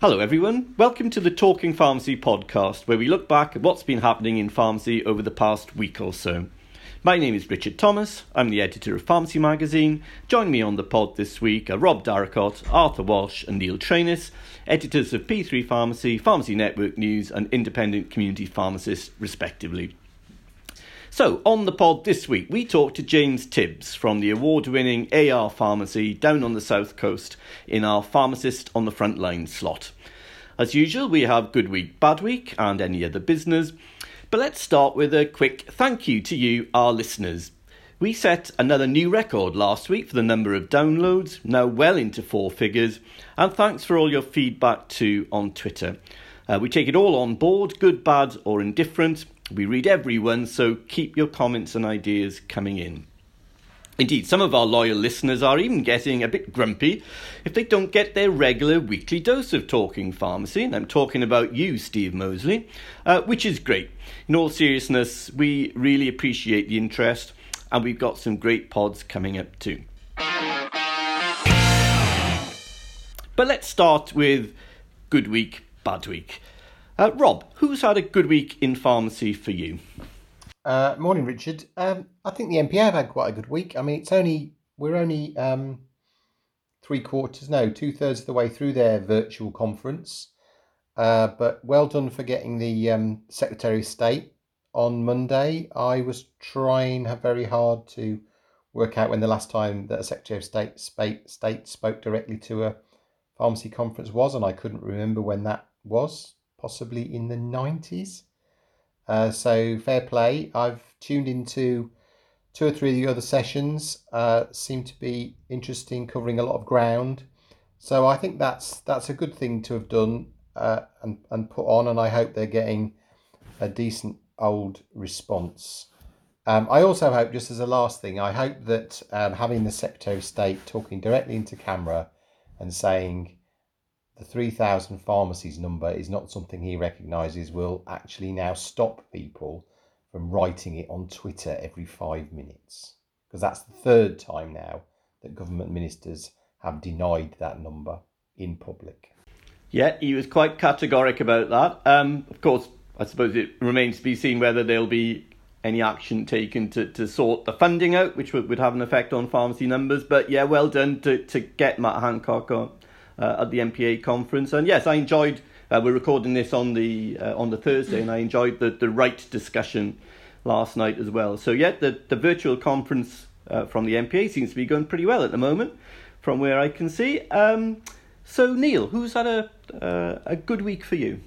Hello, everyone. Welcome to the Talking Pharmacy podcast, where we look back at what's been happening in pharmacy over the past week or so. My name is Richard Thomas. I'm the editor of Pharmacy Magazine. Join me on the pod this week are Rob Darracott, Arthur Walsh, and Neil Trainis, editors of P3 Pharmacy, Pharmacy Network News, and Independent Community Pharmacists, respectively. So, on the pod this week, we talked to James Tibbs from the award winning AR Pharmacy down on the south coast in our Pharmacist on the Front Line slot. As usual, we have Good Week, Bad Week, and any other business. But let's start with a quick thank you to you, our listeners. We set another new record last week for the number of downloads, now well into four figures, and thanks for all your feedback too on Twitter. Uh, we take it all on board, good, bad, or indifferent, we read everyone, so keep your comments and ideas coming in. Indeed, some of our loyal listeners are even getting a bit grumpy if they don't get their regular weekly dose of Talking Pharmacy, and I'm talking about you, Steve Mosley, uh, which is great. In all seriousness, we really appreciate the interest, and we've got some great pods coming up too. But let's start with Good Week, Bad Week. Uh, Rob, who's had a good week in pharmacy for you? Uh, morning, Richard. Um, I think the NPA have had quite a good week. I mean, it's only we're only um, three quarters, no, two thirds of the way through their virtual conference. Uh, but well done for getting the um, Secretary of State on Monday. I was trying very hard to work out when the last time that a Secretary of State state spoke directly to a pharmacy conference was, and I couldn't remember when that was possibly in the 90s. Uh, so fair play. I've tuned into two or three of the other sessions. Uh, seem to be interesting, covering a lot of ground. So I think that's that's a good thing to have done uh, and and put on, and I hope they're getting a decent old response. Um, I also hope, just as a last thing, I hope that um, having the Secretary of State talking directly into camera and saying the 3,000 pharmacies number is not something he recognises will actually now stop people from writing it on Twitter every five minutes. Because that's the third time now that government ministers have denied that number in public. Yeah, he was quite categoric about that. Um, of course, I suppose it remains to be seen whether there'll be any action taken to, to sort the funding out, which would, would have an effect on pharmacy numbers. But yeah, well done to, to get Matt Hancock on, at the NPA conference. And yes, I enjoyed. Uh, we're recording this on the uh, on the Thursday, and I enjoyed the the right discussion last night as well. So yeah, the the virtual conference uh, from the NPA seems to be going pretty well at the moment, from where I can see. Um, so Neil, who's had a uh, a good week for you?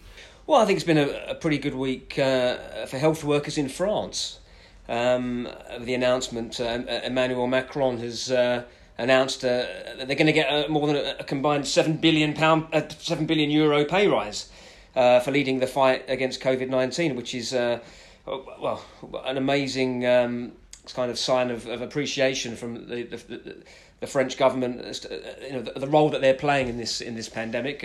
Well, I think it's been a, a pretty good week uh, for health workers in France. Um, the announcement, Emmanuel Macron has announced uh, that they're going to get uh, more than a, a, combined seven billion pound, uh, seven billion euro pay rise uh, for leading the fight against COVID nineteen, which is uh, well an amazing um, kind of sign of, of appreciation from the, the, the French government, uh, you know, the, the, role that they're playing in this in this pandemic.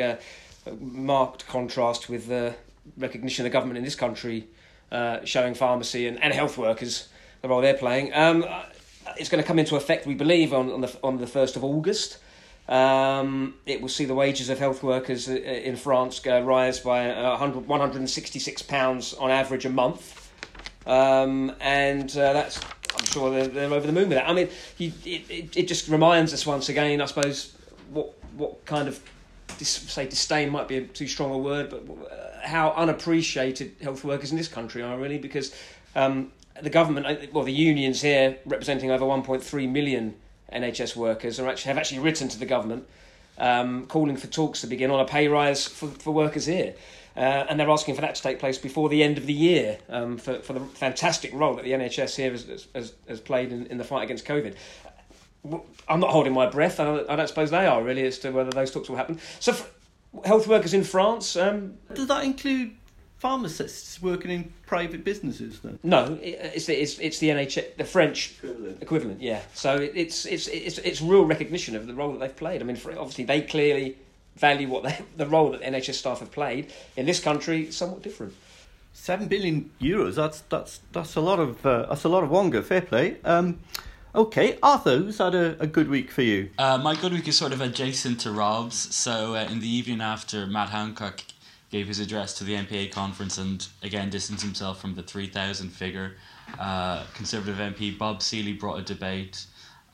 marked contrast with the recognition of the government in this country showing pharmacy and, and health workers the role they're playing. Um, it's going to come into effect, we believe, on, on the on the first of August. Um, it will see the wages of health workers uh, in France go, rise by 100, 166 pounds on average a month, um, and uh, that's I'm sure they're, they're, over the moon with that. I mean, it, it, it just reminds us once again, I suppose, what what kind of say disdain might be a too strong a word, but uh, how unappreciated health workers in this country are really because um, the government, uh, well, the unions here representing over 1.3 million NHS workers are actually have actually written to the government, um, calling for talks to begin on a pay rise for, for workers here. Uh, and they're asking for that to take place before the end of the year um, for, for the fantastic role that the NHS here has, has, has played in, in the fight against COVID. I'm not holding my breath. I don't, I don't suppose they are really as to whether those talks will happen. So, health workers in France. Um, Does that include pharmacists working in private businesses then? No, it's the, it's, it's the NHS, the French equivalent. equivalent yeah, so it's, it's it's it's real recognition of the role that they've played. I mean, obviously they clearly value what they, the role that NHS staff have played in this country. Somewhat different. Seven billion euros. That's that's that's a lot of uh, that's a lot of wonga. Fair play. Um, Okay, Arthur, who's had a, a good week for you? Uh, my good week is sort of adjacent to Rob's. So uh, in the evening after Matt Hancock gave his address to the NPA conference and again distanced himself from the 3,000 figure, uh, Conservative MP Bob Seely brought a debate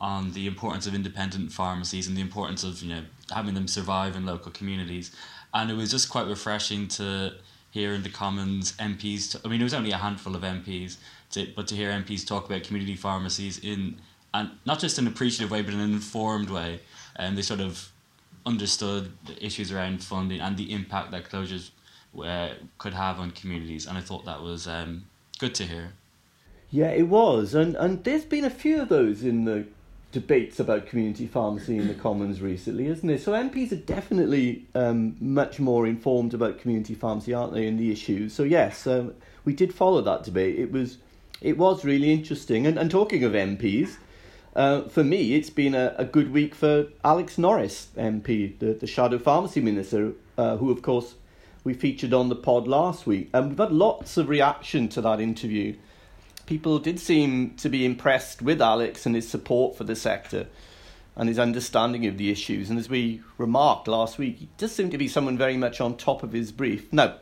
on the importance of independent pharmacies and the importance of you know having them survive in local communities, and it was just quite refreshing to hear in the Commons MPs. I mean, it was only a handful of MPs, to, but to hear MPs talk about community pharmacies in and not just an appreciative way, but in an informed way, and they sort of understood the issues around funding and the impact that closures uh, could have on communities, and I thought that was um, good to hear. Yeah, it was, and and there's been a few of those in the debates about community pharmacy in the Commons recently, isn't there? So MPs are definitely um, much more informed about community pharmacy, aren't they, in the issues? So yes, um, we did follow that debate. It was it was really interesting. And and talking of MPs. Uh, for me, it's been a, a good week for Alex Norris, MP, the, the Shadow Pharmacy Minister, uh, who, of course, we featured on the pod last week. And we've had lots of reaction to that interview. People did seem to be impressed with Alex and his support for the sector and his understanding of the issues. And as we remarked last week, he does seem to be someone very much on top of his brief. Now,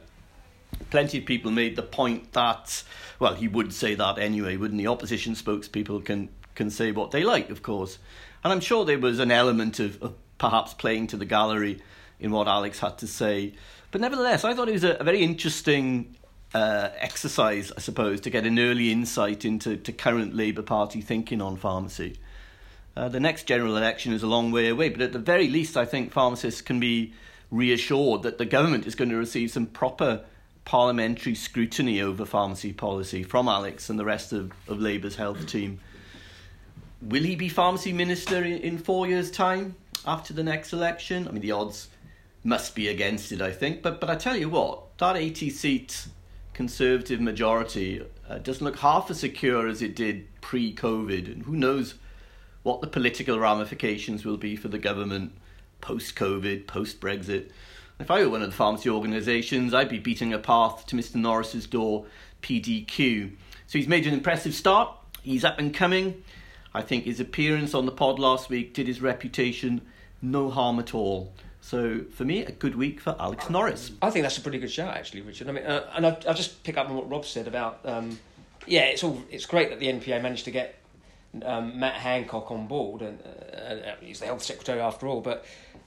plenty of people made the point that, well, he would say that anyway, wouldn't the opposition spokespeople can can say what they like, of course. And I'm sure there was an element of, of perhaps playing to the gallery in what Alex had to say. But nevertheless, I thought it was a, a very interesting uh, exercise, I suppose, to get an early insight into to current Labour Party thinking on pharmacy. Uh, the next general election is a long way away, but at the very least, I think pharmacists can be reassured that the government is going to receive some proper parliamentary scrutiny over pharmacy policy from Alex and the rest of, of Labour's health team. Will he be pharmacy minister in, in four years' time after the next election? I mean, the odds must be against it, I think. But but I tell you what, that 80 seat Conservative majority uh, doesn't look half as secure as it did pre COVID. And who knows what the political ramifications will be for the government post COVID, post Brexit. If I were one of the pharmacy organisations, I'd be beating a path to Mr. Norris's door, PDQ. So he's made an impressive start. He's up and coming. I think his appearance on the pod last week did his reputation no harm at all. So for me, a good week for Alex Norris. I think that's a pretty good shout, actually, Richard. I mean, uh, and I, will just pick up on what Rob said about. Um, yeah, it's all. It's great that the NPA managed to get um, Matt Hancock on board, and uh, he's the health secretary after all. But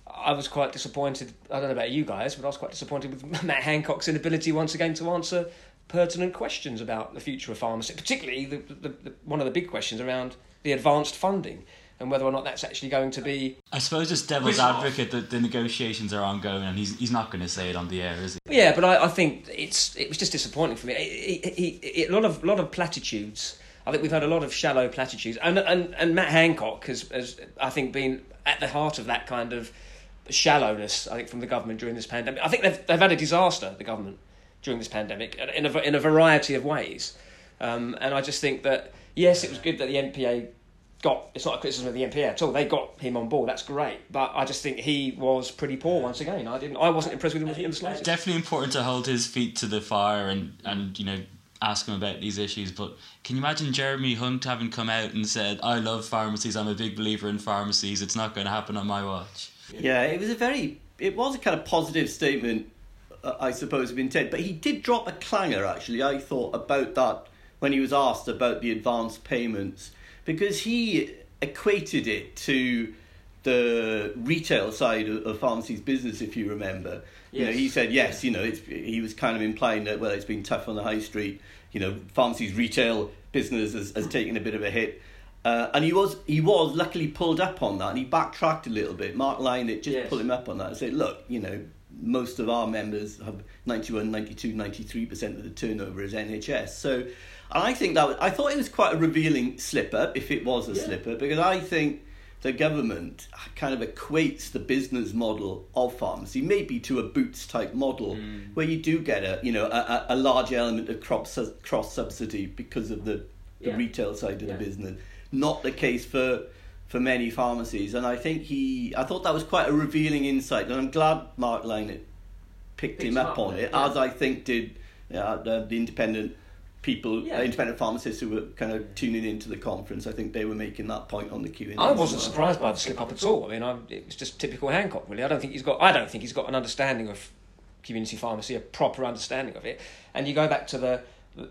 I was quite disappointed. I don't know about you guys, but I was quite disappointed with Matt Hancock's inability once again to answer pertinent questions about the future of pharmacy, particularly the, the, the, one of the big questions around the advanced funding and whether or not that's actually going to be. I suppose just devil's advocate that the negotiations are ongoing and he's he's not going to say it on the air, is he? Yeah, but I, I think it's it was just disappointing for me. He, he, he, a lot of lot of platitudes. I think we've had a lot of shallow platitudes, and and, and Matt Hancock has, has I think been at the heart of that kind of shallowness. I think from the government during this pandemic. I think they've they've had a disaster. The government during this pandemic in a in a variety of ways, um, and I just think that yes, it was good that the NPA got. It's not a criticism of the NPA at all. They got him on board. That's great. But I just think he was pretty poor once again. I didn't. I wasn't impressed with him in the slightest. Definitely important to hold his feet to the fire and and you know ask him about these issues. But can you imagine Jeremy Hunt having come out and said, "I love pharmacies. I'm a big believer in pharmacies. It's not going to happen on my watch." Yeah, it was a very. It was a kind of positive statement, uh, I suppose, of intent. But he did drop a clanger. Actually, I thought about that when he was asked about the advance payments because he equated it to the retail side of, of pharmacy's business, if you remember. Yes. You know, he said yes. You know, he was kind of implying that well, it's been tough on the high street. You know, pharmacy's retail business has, has taken a bit of a hit. Uh, and he was he was luckily pulled up on that, and he backtracked a little bit. Mark Lyonette just yes. pulled him up on that and said, "Look, you know, most of our members have 91, 92, 93 percent of the turnover is NHS. So and I think that was, I thought it was quite a revealing slip up, if it was a yeah. slip up, because I think the government kind of equates the business model of pharmacy maybe to a boots type model mm. where you do get a you know a, a large element of cross cross subsidy because of the, the yeah. retail side of yeah. the business. Not the case for for many pharmacies, and I think he I thought that was quite a revealing insight, and I'm glad Mark Lyonette picked, picked him up, on it, as I think did the, the Independent people, Yeah. independent pharmacists who were kind of tuning into the conference. I think they were making that point on the Q and I wasn't surprised by the slip up at all. I mean, I, it was just typical Hancock, really. I don't think he's got. I don't think he's got an understanding of community pharmacy, a proper understanding of it. And you go back to the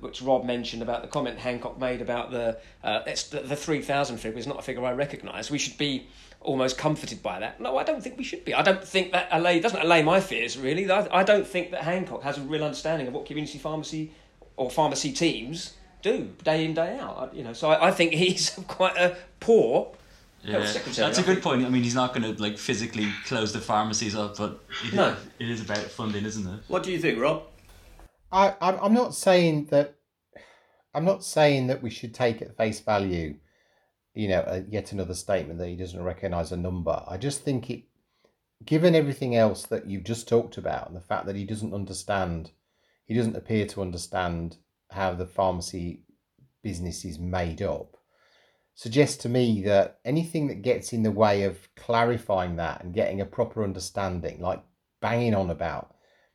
which Rob mentioned about the comment Hancock made about the uh, it's the, the three thousand figure is not a figure I recognise. We should be almost comforted by that. No, I don't think we should be. I don't think that allay doesn't allay my fears really. I, I don't think that Hancock has a real understanding of what community pharmacy or pharmacy teams do day in day out. Uh, you know, so I, I think he's quite a poor Yeah, that's a good point. I mean, he's not going to like physically close the pharmacies up, but it, No. it is about funding, isn't it? What do you think, Rob? I, I'm I'm not saying that. I'm not saying that we should take at face value, you know, a, yet another statement that he doesn't recognise a number. I just think it, given everything else that you've just talked about, and the fact that he doesn't understand, he doesn't appear to understand how the pharmacy business is made up, suggests to me that anything that gets in the way of clarifying that and getting a proper understanding, like banging on about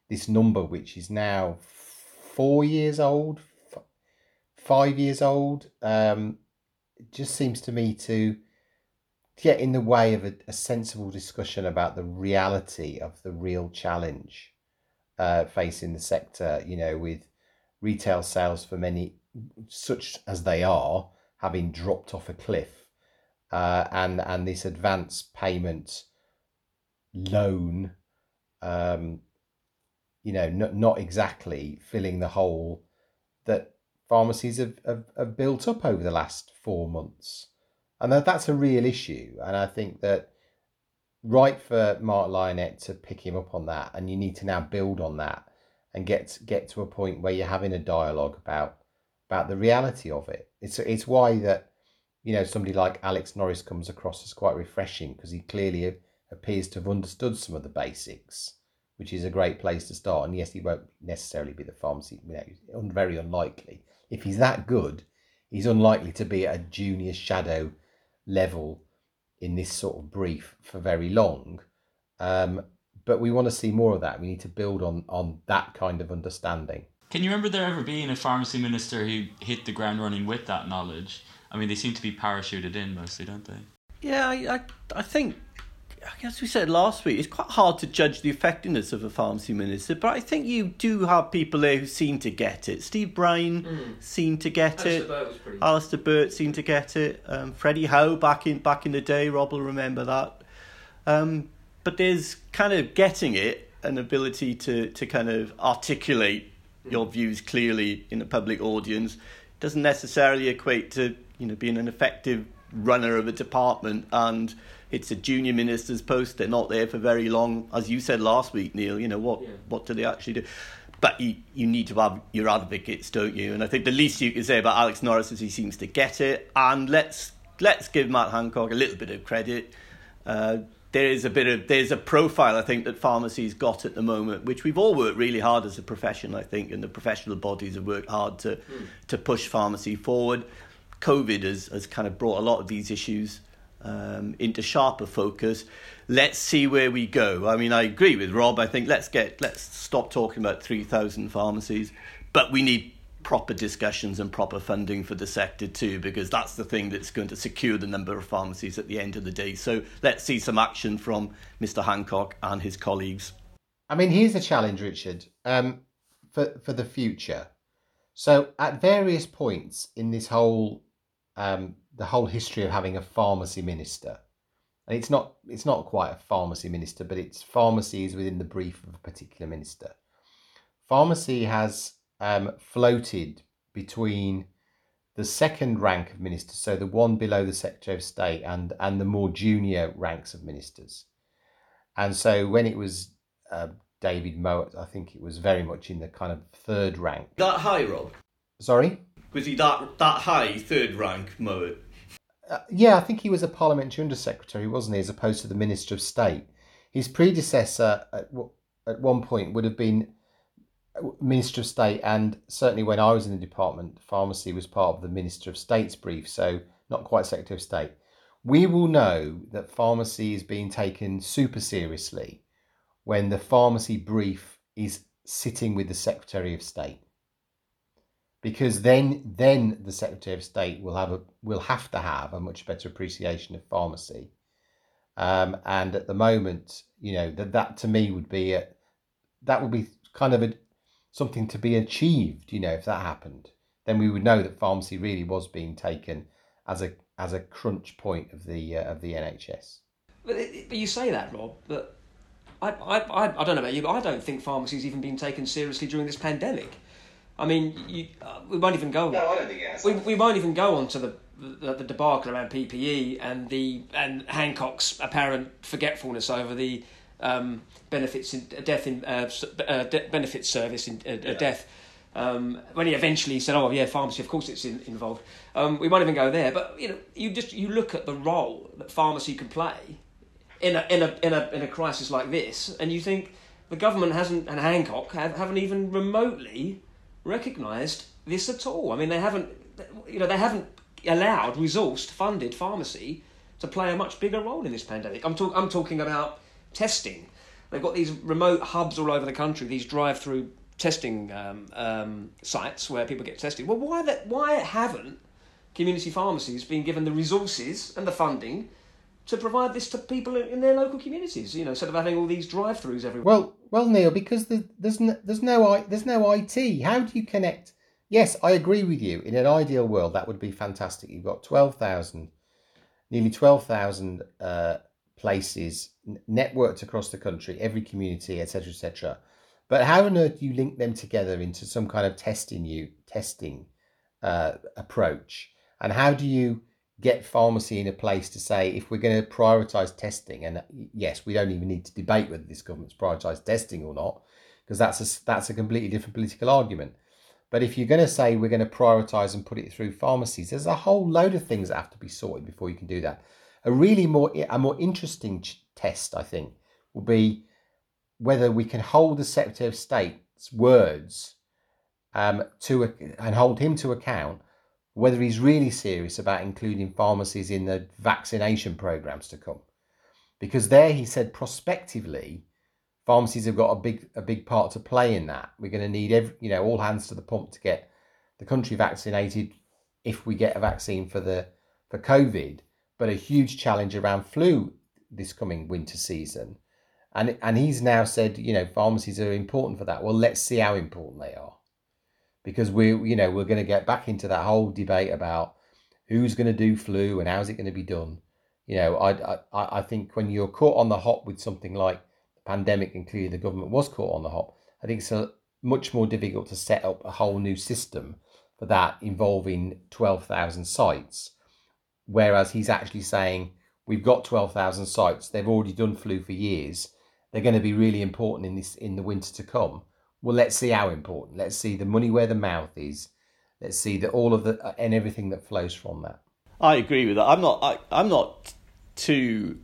this number, which is now four years old, f- five years old, um, just seems to me to get in the way of a, a sensible discussion about the reality of the real challenge uh, facing the sector. You know, with retail sales for many, such as they are, having dropped off a cliff, uh, and and this advance payment loan um, you know, not, not exactly filling the hole that pharmacies have, have, have built up over the last four months. And that, that's a real issue. And I think that right for Mark Lyonette to pick him up on that, and you need to now build on that and get get to a point where you're having a dialogue about about the reality of it. It's it's why that you know somebody like Alex Norris comes across as quite refreshing because he clearly appears to have understood some of the basics which is a great place to start. And yes, he won't necessarily be the pharmacy, you know, very unlikely. If he's that good, he's unlikely to be at a junior shadow level in this sort of brief for very long. Um, but we want to see more of that. We need to build on on that kind of understanding. Can you remember there ever being a pharmacy minister who hit the ground running with that knowledge? I mean, they seem to be parachuted in mostly, don't they? Yeah, I, I, I think, I guess we said last week, it's quite hard to judge the effectiveness of a pharmacy minister, but I think you do have people there who seem to get it. Steve Brine seemed to get it. Alistair Burt seemed to get it. Um, Freddie Howe back in back in the day, Rob will remember that. Um, but there's kind of getting it, an ability to, to kind of articulate your views clearly in a public audience. Doesn't necessarily equate to you know being an effective runner of a department and it's a junior minister's post. They're not there for very long, as you said last week, Neil. You know what Yeah. what do they actually do? But you, you need to have your advocates, don't you? And I think the least you can say about Alex Norris is he seems to get it. And let's let's give Matt Hancock a little bit of credit. Uh, there is a bit of there's a profile I think that pharmacy's got at the moment, which we've all worked really hard as a profession, I think, and the professional bodies have worked hard to to push pharmacy forward. COVID has has kind of brought a lot of these issues um, into sharper focus. Let's see where we go. I mean, I agree with Rob. I think let's get let's stop talking about three thousand pharmacies, but we need proper discussions and proper funding for the sector too, because that's the thing that's going to secure the number of pharmacies at the end of the day. So let's see some action from Mr. Hancock and his colleagues. I mean, here's a challenge, Richard, um, for for the future. So, at various points in this whole um, the whole history of having a pharmacy minister, and it's not it's not quite a pharmacy minister, but it's pharmacy is within the brief of a particular minister. Pharmacy has um, floated between the second rank of ministers, so the one below the Secretary of State, and and the more junior ranks of ministers. And so when it was uh, David Mowat, I think it was very much in the kind of third rank. That high, Rob? Sorry? Was he that that high, third rank, Mowat? Uh, yeah, I think he was a parliamentary undersecretary, wasn't he, as opposed to the Minister of State. His predecessor at, at one point would have been uh, Minister of State, and certainly when I was in the department, pharmacy was part of the Minister of State's brief, so not quite Secretary of State. We will know that pharmacy is being taken super seriously when the pharmacy brief is sitting with the Secretary of State. Because then then the Secretary of State will have a will have to have a much better appreciation of pharmacy. Um, and at the moment, you know that that to me would be a, that would be kind of a something to be achieved. You know, if that happened, then we would know that pharmacy really was being taken as a as a crunch point of the uh, of the NHS. But, but you say that, Rob, but I, I, I, don't know about you, but I don't think pharmacy's even been taken seriously during this pandemic. I mean, you, uh, we won't even go. No, I don't think it has. We, we won't even go on to the, the, the debacle around PPE and the and Hancock's apparent forgetfulness over the um, benefits in death in uh, uh, de- benefits service in uh, uh, yeah. death. Um, when he eventually said, "Oh yeah, pharmacy, of course it's in, involved." Um, we won't even go there, but you know, you just you look at the role that pharmacy can play in a in a in a in a crisis like this, and you think the government hasn't and Hancock have, haven't even remotely recognised this at all. I mean, they haven't you know they haven't allowed resourced funded pharmacy to play a much bigger role in this pandemic. I'm talk, I'm talking about testing. They've got these remote hubs all over the country, these drive-through testing um, um, sites where people get tested. Well, why that? Why haven't community pharmacies been given the resources and the funding to provide this to people in their local communities. You know, instead of having all these drive-throughs everywhere. Well, well, Neil, because there's no, there's no there's no IT. How do you connect? Yes, I agree with you. In an ideal world, that would be fantastic. You've got twelve thousand, nearly twelve thousand uh, places networked across the country, every community, etc., etc. But how on earth do you link them together into some kind of testing you testing uh, approach? And how do you get pharmacy in a place to say if we're going to prioritize testing and yes we don't even need to debate whether this government's prioritized testing or not because that's a that's a completely different political argument. But if you're going to say we're going to prioritize and put it through pharmacies there's a whole load of things that have to be sorted before you can do that. A really more a more interesting test i think will be whether we can hold the secretary of state's words um, to and hold him to account whether he's really serious about including pharmacies in the vaccination programs to come. Because there he said prospectively, pharmacies have got a big a big part to play in that. We're going to need every, you know all hands to the pump to get the country vaccinated if we get a vaccine for the for COVID, but a huge challenge around flu this coming winter season. And and he's now said, you know, pharmacies are important for that. Well, let's see how important they are because we you know we're going to get back into that whole debate about who's going to do flu and how's it going to be done. You know I, I i think when you're caught on the hop with something like the pandemic and clearly the government was caught on the hop i think it's a, much more difficult to set up a whole new system for that involving 12,000 sites. Whereas he's actually saying we've got 12,000 sites they've already done flu for years they're going to be really important in this in the winter to come well, let's see how important. Let's see the money where the mouth is. Let's see that all of the uh, and everything that flows from that. I agree with that. I'm not. I, I'm not too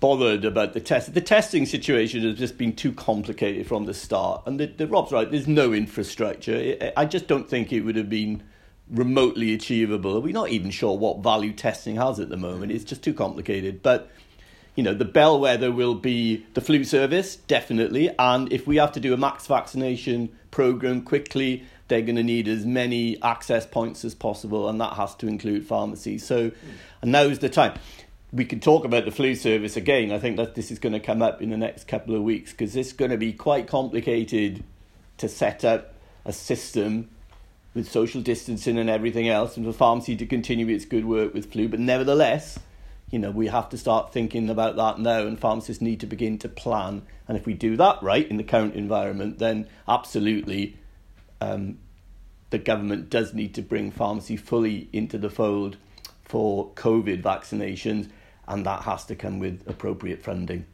bothered about the test. The testing situation has just been too complicated from the start. And the, the Rob's right. There's no infrastructure. I just don't think it would have been remotely achievable. We're not even sure what value testing has at the moment. It's just too complicated. But you know, the bellwether will be the flu service, definitely. And if we have to do a max vaccination program quickly, they're going to need as many access points as possible, and that has to include pharmacies. So, and now's the time. We can talk about the flu service again. I think that this is going to come up in the next couple of weeks because it's going to be quite complicated to set up a system with social distancing and everything else, and for pharmacy to continue its good work with flu. But nevertheless, you know, we have to start thinking about that now, and pharmacists need to begin to plan. And if we do that right in the current environment, then absolutely um, the government does need to bring pharmacy fully into the fold for COVID vaccinations, and that has to come with appropriate funding.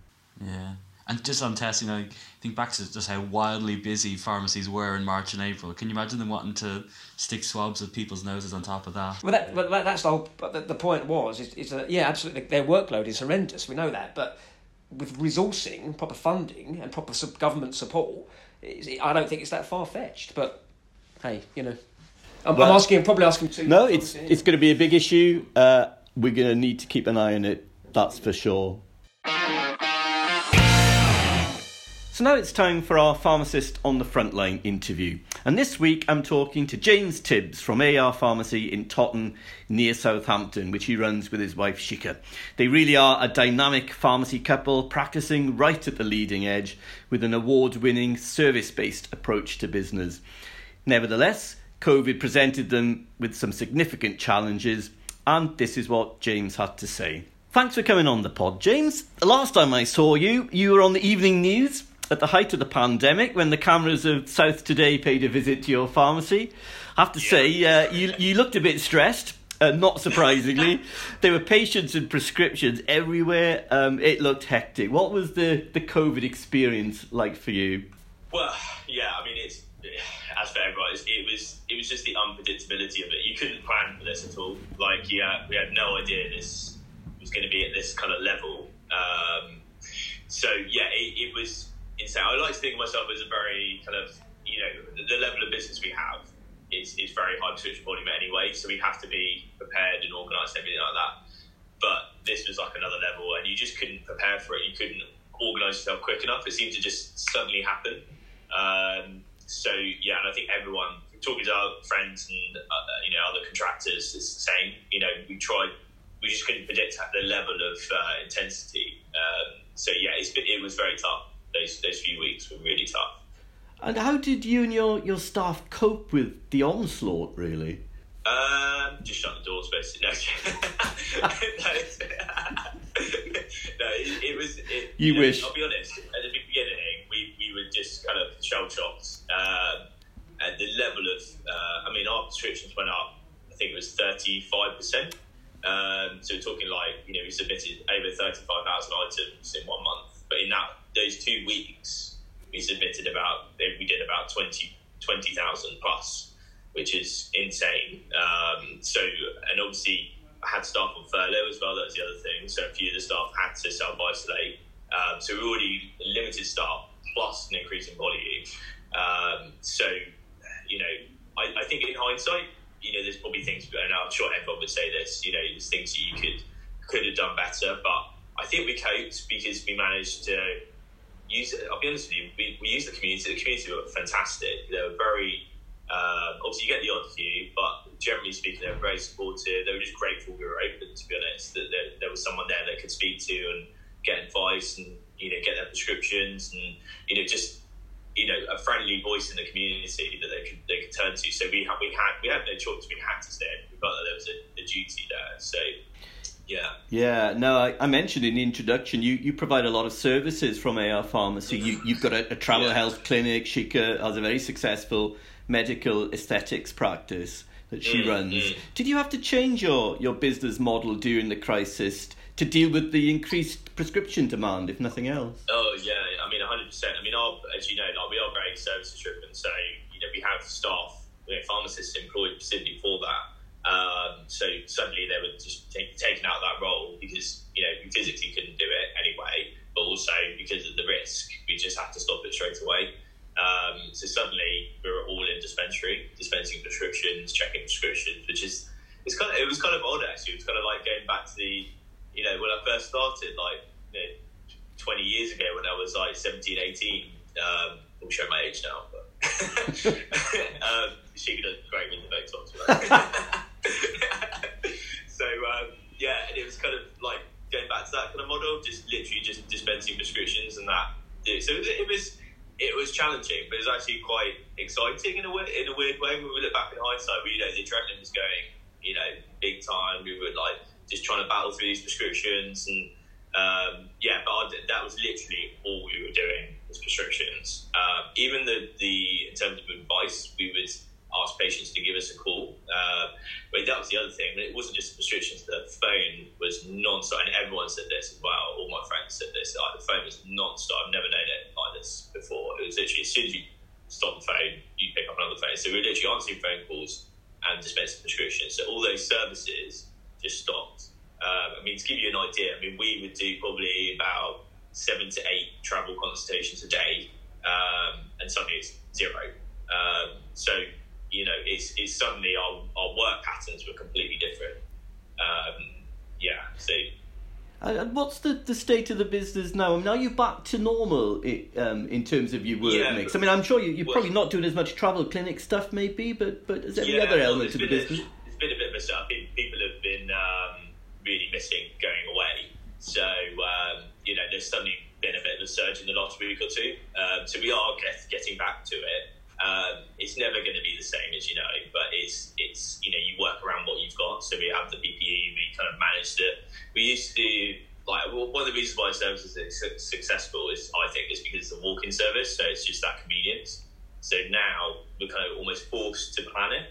Yeah. And just on testing, I think back to just how wildly busy pharmacies were in March and April. Can you imagine them wanting to stick swabs of people's noses on top of that? Well, that, but that's the whole. But the, point was, is, is that yeah, absolutely, their workload is horrendous. We know that, but with resourcing, proper funding, and proper sub- government support, I don't think it's that far fetched. But hey, you know, I'm, well, I'm asking, probably asking too. No, it's it's going to be a big issue. Uh, we're going to need to keep an eye on it. That's for sure. So now it's time for our pharmacist on the frontline interview. And this week I'm talking to James Tibbs from AR Pharmacy in Totton near Southampton, which he runs with his wife Shika. They really are a dynamic pharmacy couple practicing right at the leading edge with an award winning service based approach to business. Nevertheless, COVID presented them with some significant challenges, and this is what James had to say. Thanks for coming on the pod, James. The last time I saw you, you were on the evening news at the height of the pandemic when the cameras of South Today paid a visit to your pharmacy. I have to yeah. say, uh, you, you looked a bit stressed. Uh, not surprisingly, there were patients and prescriptions everywhere. Um, it looked hectic. What was the, the COVID experience like for you? Well, yeah, I mean, it's as for everyone, it was it was just the unpredictability of it. You couldn't plan for this at all. Like, yeah, we had no idea this was going to be at this kind of level. Um, so yeah, it, it was insane. I like to think of myself as a very kind of, you know, the, level of business we have is, is very high prescription volume anyway, so we have to be prepared and organised and everything like that. But this was like another level, and you just couldn't prepare for it. You couldn't organise yourself quick enough. It seemed to just suddenly happen. Um, so yeah, and I think everyone talking to our friends and uh, you know other contractors is the same. You know, we tried, we just couldn't predict the level of uh, intensity. Um, so yeah, it was very tough those those few weeks were really tough. And how did you and your, your staff cope with the onslaught, really? Um, just shut the doors, basically. No, no, no it, it, was. It, you, you wish. Know, I'll be honest. At the beginning, we, we were just kind of shell shocked. Um, and the level of, uh, I mean, our prescriptions went up. I think it was thirty five percent. Um, so we're talking like you know we submitted over thirty five thousand items in one month, but in that those two weeks, we submitted about we did about 20 20,000 plus, which is insane. Um, so, and obviously, I had staff on furlough as well. That was the other thing. So a few of the staff had to self isolate. Um, so we already limited staff plus an increase in volume. Um, so, you know, I, I, think in hindsight, you know, there's probably things, and I'm sure everyone would say this. You know, there's things that you could could have done better, but I think we coped because we managed to use it. I'll be honest with you, we, we use the community. The community were fantastic. They were very, um, obviously, you get the odd few, but generally speaking, they were very supportive. They were just grateful we were open, to be honest, that there, there was someone there that could speak to and get advice and, you know, get their prescriptions and, you know, just, you know, a friendly voice in the community that they could they could turn to. So we had we had we had no choice. We had to stay. We felt that there was a, a duty there. So yeah. Yeah. No, I, I, mentioned in the introduction you, you provide a lot of services from AR Pharmacy. You, you've got a, a travel yeah. health clinic. Shika has a very successful medical aesthetics practice that she mm, runs. Mm. Did you have to change your, your business model during the crisis to deal with the increased prescription demand, if nothing else? Oh, yeah. I mean, 100%. I mean, our, as you know, like, we are very service driven. So, you know, we have staff, you know, pharmacists employed specifically for that. Um, so suddenly they were just t- taking out that role because you know we physically couldn't do it anyway, but also because of the risk, we just had to stop it straight away. Um, so suddenly we were all in dispensary, dispensing prescriptions, checking prescriptions, which is it's kind of it was kind of odd actually. It was kind of like going back to the you know when I first started, like you know, 20 years ago when I was like 17, 18. Um, I'm showing my age now, but um, she does great with the Botox. Right? so um, yeah, and it was kind of like going back to that kind just literally just dispensing prescriptions and that. So it was it was challenging, but it was actually quite exciting in a way, in a weird way. When we look back in hindsight, we, you know, the adrenaline was going, you know, big time. We were like just trying to battle through these prescriptions, and um, yeah, but that was literally all we were doing was prescriptions. Uh, even the the in terms of advice, we would ask patients to give us a call. Uh, but that was the other thing. It wasn't just the prescriptions. The phone was non-stop, and everyone said this as well. All my friends said this. Like, the phone was non-stop. I've never known it like this before. It was literally as soon as you stop the phone, you pick up another phone. So we were literally answering phone calls and dispensing prescriptions. So all those services just stopped. Um, I mean, to give you an idea, I mean, we would do probably about seven to eight travel consultations a day, um, and suddenly it's zero. Um, so you know, it's, it's suddenly our, our work patterns were completely different. Um, yeah, so. And what's the, the state of the business now? I mean, are you back to normal um, in terms of your work yeah, mix? I mean, I'm sure you, you're well, probably not doing as much travel clinic stuff, maybe, but but is every yeah, other element well, of the business? A, it's been a bit of a stuff. People have been um, really missing going away. So, um, you know, there's suddenly been a bit of a surge in the last week or two. Um, so we are get, getting back to it. Um, it's never going to be the same, as you know, but it's it's you know you work around what you've got. So we have the PPE, we kind of managed it. We used to like one of the reasons why services are successful is I think is because it's a walk-in service, so it's just that convenience. So now we're kind of almost forced to plan it.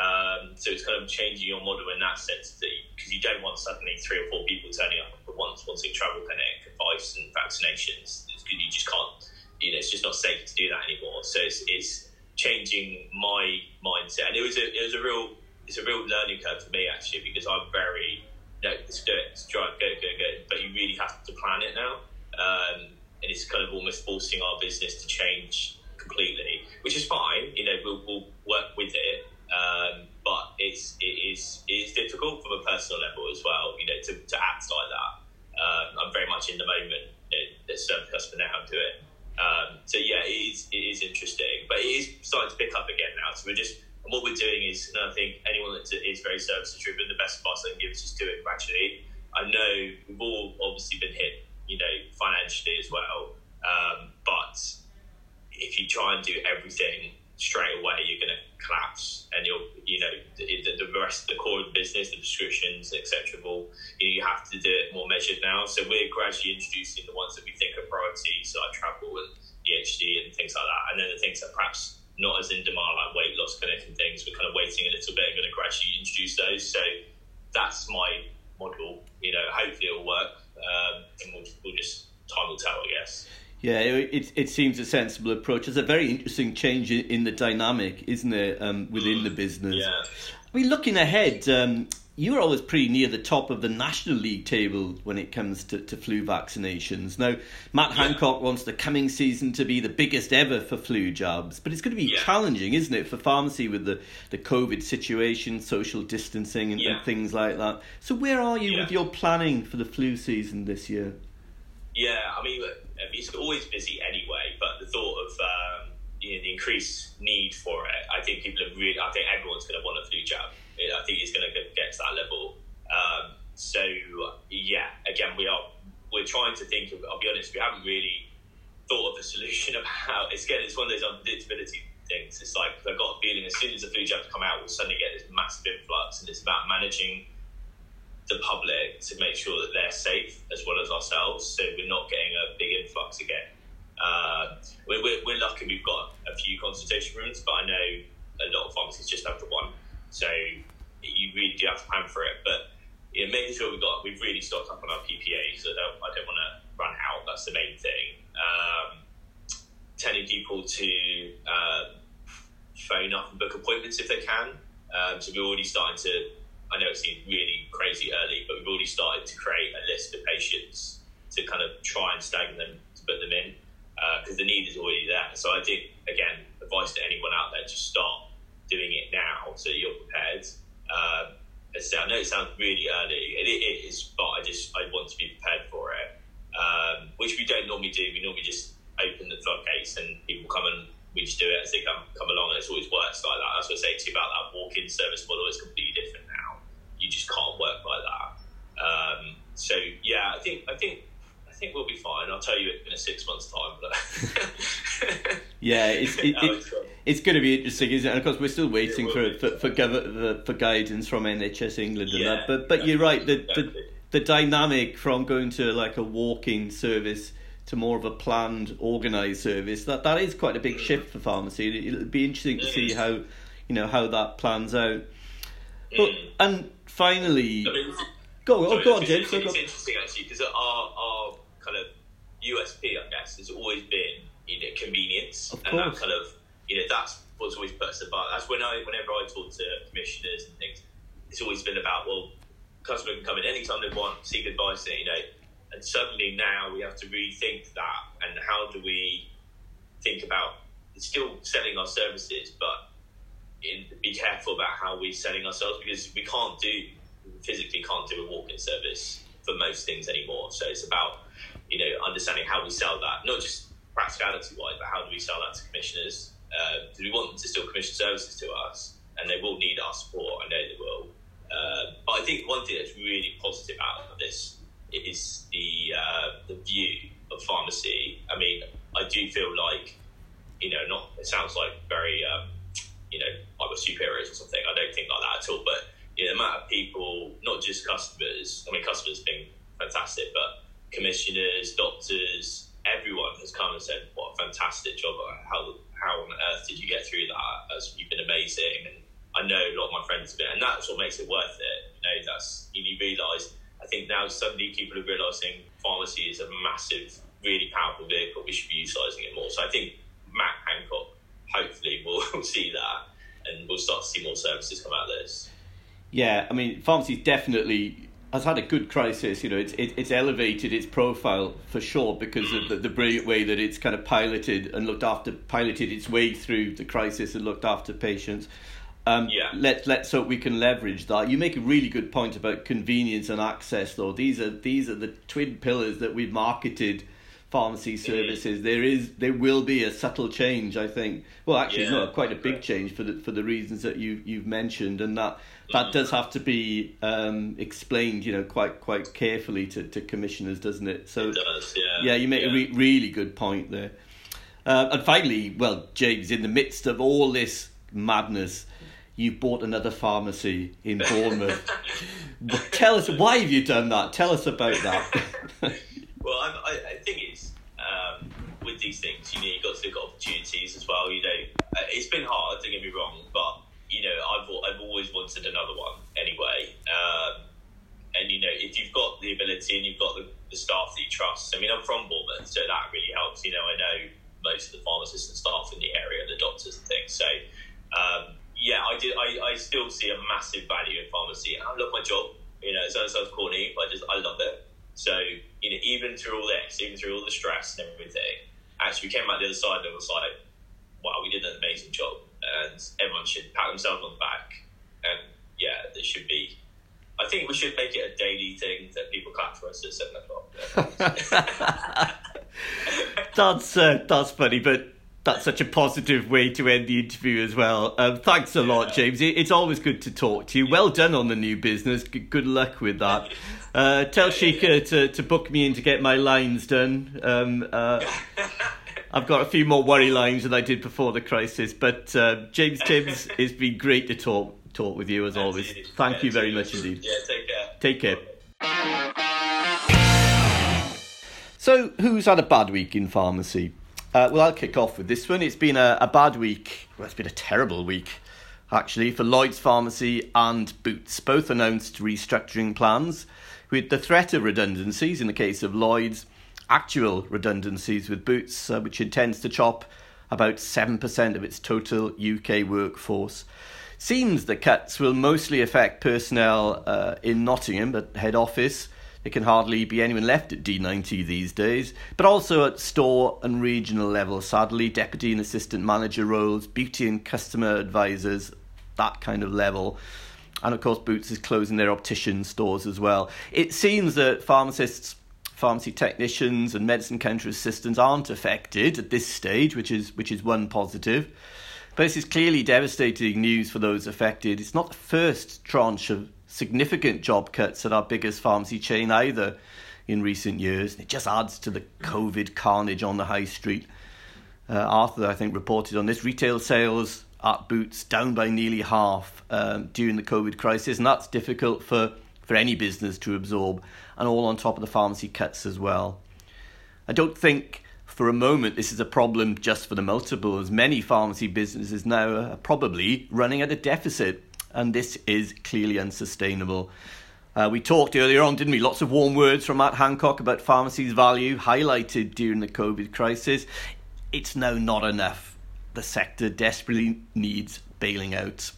Um, so it's kind of changing your model in that sense because you don't want suddenly three or four people turning up at once wanting travel clinic advice and vaccinations you just can't. You know, it's just not safe to do that anymore. So it's, it's my mindset. And it was a it was a real it's a real learning curve for me actually because I'm very you know, let's do it, let's go, go, go. But you really have to plan it now, um, and it's kind of almost forcing our business to change completely, which is fine. You know, we'll, we'll work with it, um, but it's it is it is difficult from a personal level as well. You know, to, to act like that. Um, I'm very much in the moment. You know, the customer now and do it. Um, so yeah, it is it is interesting, but it is starting to pick up again now. So we're just and what we're doing is, and I think anyone that is very service driven, the best advice I can give is just do it gradually. I know we've all obviously been hit, you know, financially as well, um, but if you try and do everything straight away, you're going to collapse, and you'll, you know, the, the rest the core of the business, the prescriptions, etc. Will you, know, you have to do it more measured now. So we're gradually introducing the ones that we think are priorities, like travel and DHD and things like that, and then the things that perhaps not as in demand like weight loss and things. We're kind of waiting a little bit and going to gradually introduce those. So that's my model. You know, hopefully it'll work, um, and we'll, we'll just time will tell, I guess. Yeah, it, it seems a sensible approach. It's a very interesting change in the dynamic, isn't it, um, within the business? Yeah. I mean, looking ahead, um, you were always pretty near the top of the National League table when it comes to, to flu vaccinations. Now, Matt yeah. Hancock wants the coming season to be the biggest ever for flu jobs, but it's going to be yeah. challenging, isn't it, for pharmacy with the, the COVID situation, social distancing, and, yeah. and things like that. So, where are you with your planning for the flu season this year? Yeah, I mean, it's always busy anyway, but the thought of um, you know, the increased need for it, I think people are really, I think everyone's going to want a flu jab. I think it's going to get to that level. Um, so yeah, again, we are we're trying to think. Of, I'll be honest, we haven't really thought of a solution about it's again. It's one of those unpredictability things. It's like I've got a feeling as soon as the flu jabs come out, we'll suddenly get this massive influx, and it's about managing the public to make sure that they're safe as well as ourselves, so we're not getting a big influx again. Uh, we're, we're, we're, lucky we've got a few consultation rooms, but I know a lot of pharmacies just have the one. So you really do have to plan for it. But making sure we've got we've really stocked up on our PPE, so I don't I don't want to run out. That's the main thing. Um, telling people to uh, phone up and book appointments if they can. Um, so we're already starting to I know it seems really crazy early, but we've already started to create a list of patients to kind of try and stagger them to put them in because uh, the need is already there. So I think again, advice to anyone out there: just start doing it now so you're prepared. Uh, I know it sounds really early, and it is, but I just I want to be prepared for it, um, which we don't normally do. We normally just open the floodgates and people come and we just do it as they come come along, and it's always works like that. That's what I say to you about that walk-in service model. It's completely different you just can't work like that. Um, so yeah, I think I think I think we'll be fine. I'll tell you in a six months' time. But yeah, it's it, it, it's going to be interesting, isn't it? And of course, we're still waiting for for for, gov- for, guidance from NHS England and yeah, that. But but you're right. The, exactly. the the dynamic from going to like a walk-in service to more of a planned, organised service that that is quite a big shift for pharmacy. It'll be interesting to see how you know how that plans out. But, mm. and finally, I mean, go, oh, go on, oh, James. It's, it's interesting actually because our, our kind of USP, I guess, has always been you know convenience, and that kind of you know that's what's always put us apart. That's when I, whenever I talk to commissioners and things, it's always been about well, customer can come in anytime they want, seek advice, you know, and suddenly now we have to rethink that and how do we think about still selling our services, but in, be careful about how we're selling ourselves because we can't do physically can't do a walk-in service for most things anymore. So it's about you know understanding how we sell that, not just practicality wise, but how do we sell that to commissioners? Uh, we want them to still commission services to us? And they will need our support. I know they will. Uh, but I think one thing that's really positive out of this is the uh, the view of pharmacy. I mean, I do feel like you know, not it sounds like very um, you know like we're superheroes or something. I don't think like that at all. But you know, the amount of people, not just customers. I mean, customers have been fantastic, but commissioners, doctors, everyone has come and said, "What a fantastic job! How how on earth did you get through that? As you've been amazing." And I know a lot of my friends have been, and that's what makes it worth it. You know, that's you, you realise. I think now suddenly people are realising pharmacy is a massive, really powerful vehicle. We should be utilising it more. So I think Matt Hancock hopefully we'll, see that, and we'll start to see more services come out of this. Yeah, I mean, pharmacy definitely has had a good crisis. You know, it's it, it's elevated its profile for sure because of the, the brilliant way that it's kind of piloted and looked after, piloted its way through the crisis and looked after patients. Um, Yeah. Let let's hope we can leverage that. You make a really good point about convenience and access, though. These are these are the twin pillars that we've marketed pharmacy services. There is there will be a subtle change, I think. Well, actually, Yeah. no, quite a big change for the for the reasons that you you've mentioned, and that that does have to be um, explained, you know, quite quite carefully to, to commissioners, doesn't it? So It does, yeah. yeah, you make a re- really good point there. Uh, and finally, well, James, in the midst of all this madness, you've bought another pharmacy in Bournemouth. Tell us why have you done that? Tell us about that. Well, I, I think it's um, with these things, you know, you've got to look at opportunities as well. You know, uh, it's been hard. Don't get me wrong, but you know, I've I've always wanted another one anyway. Um, and you know, if you've got the ability and you've got the, the staff that you trust, I mean, I'm from Bournemouth, so that really helps. You know, I know most of the pharmacists and staff in the area, the doctors and things. So, um, yeah, I did. I, I still see a massive value in pharmacy. I love my job. You know, it sounds, sounds corny, but I just I love it. So, you know, even through all this, even through all the stress and everything, actually, we came out the other side and it was like, wow, we did an amazing job. And everyone should pat themselves on the back. And yeah, there should be. I think we should make it a daily thing that people clap for us at seven o'clock. that's uh, that's funny, but that's such a positive way to end the interview as well. Um, thanks a lot, James. It's always good to talk to you. Well done on the new business. Good luck with that. Uh, tell Sheikha to, to book me in to get my lines done. Um, uh, I've got a few more worry lines than I did before the crisis. But uh, James Tibbs, it's been great to talk talk with you as always. Thank Yeah, you very much indeed. Yeah, take care. Take care. So, who's had a bad week in pharmacy? Uh, well, I'll kick off with this one. It's been a, a bad week. Well, it's been a terrible week, actually, for Lloyd's Pharmacy and Boots. Both announced restructuring plans with the threat of redundancies in the case of Lloyd's, actual redundancies with Boots, uh, which intends to chop about 7% of its total UK workforce. Seems the cuts will mostly affect personnel uh, in Nottingham at head office. There can hardly be anyone left at D90 these days, but also at store and regional level, sadly, deputy and assistant manager roles, beauty and customer advisors, that kind of level. And of course, Boots is closing their optician stores as well. It seems that pharmacists, pharmacy technicians, and medicine counter assistants aren't affected at this stage, which is which is one positive. But this is clearly devastating news for those affected. It's not the first tranche of significant job cuts at our biggest pharmacy chain either in recent years. It just adds to the COVID carnage on the high street. Uh, Arthur, I think, reported on this. Retail sales at Boots down by nearly half um, during the COVID crisis, and that's difficult for, for any business to absorb, and all on top of the pharmacy cuts as well. I don't think for a moment this is a problem just for the multiples. Many pharmacy businesses now are probably running at a deficit, and this is clearly unsustainable. Uh, we talked earlier on, didn't we? Lots of warm words from Matt Hancock about pharmacy's value, highlighted during the COVID crisis. It's now not enough. The sector desperately needs bailing out.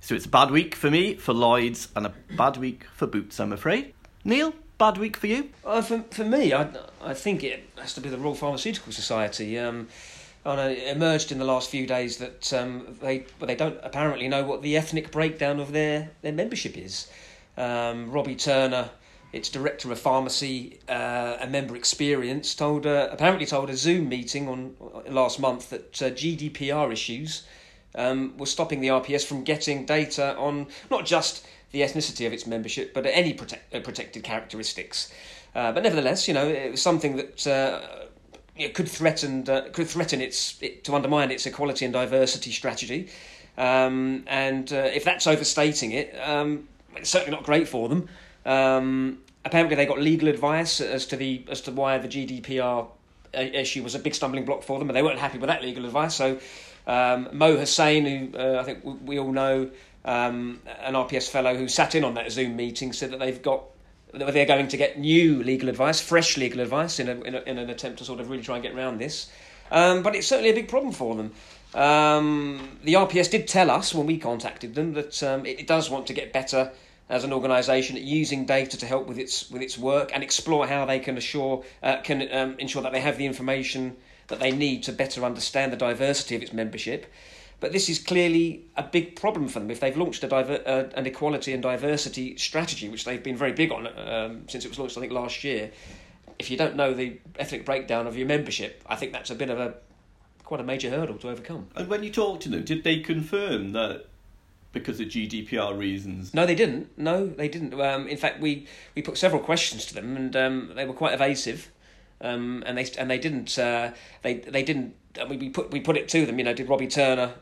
So it's a bad week for me, for Lloyd's, and a bad week for Boots, I'm afraid. Neil, bad week for you? Uh, for, for me, I, I think it has to be the Royal Pharmaceutical Society. Um, I know it emerged in the last few days that um, they well, they don't apparently know what the ethnic breakdown of their, their membership is. Um, Robbie Turner its director of pharmacy uh, and member experience told uh, apparently told a Zoom meeting on last month that uh, GDPR issues um, were stopping the RPS from getting data on not just the ethnicity of its membership but any protect, uh, protected characteristics. Uh, but nevertheless, you know, it was something that uh, it could threaten could threaten its it, to undermine its equality and diversity strategy. Um, and if that's overstating it, um, it's certainly not great for them. Um, apparently, they got legal advice as to the as to why the GDPR issue was a big stumbling block for them, and they weren't happy with that legal advice. So, um, Mo Hussein, who uh, I think we all know, um, an RPS fellow who sat in on that Zoom meeting, said that they've got that they're going to get new legal advice, fresh legal advice, in, a, in, a, in an attempt to sort of really try and get around this. Um, but it's certainly a big problem for them. Um, the RPS did tell us when we contacted them that um, it, it, does want to get better as an organisation using data to help with its with its work and explore how they can assure uh, can um, ensure that they have the information that they need to better understand the diversity of its membership. But this is clearly a big problem for them if they've launched a diver- uh, an equality and diversity strategy, which they've been very big on um, since it was launched, I think, last year. If you don't know the ethnic breakdown of your membership, I think that's a bit of a quite a major hurdle to overcome. And when you talked to them, did they confirm that because of GDPR reasons? No, they didn't. No, they didn't. Um, in fact, we, we put several questions to them, and um, they were quite evasive. Um, and they and they didn't uh, they they didn't. I mean, we put we put it to them. You know, did Robbie Turner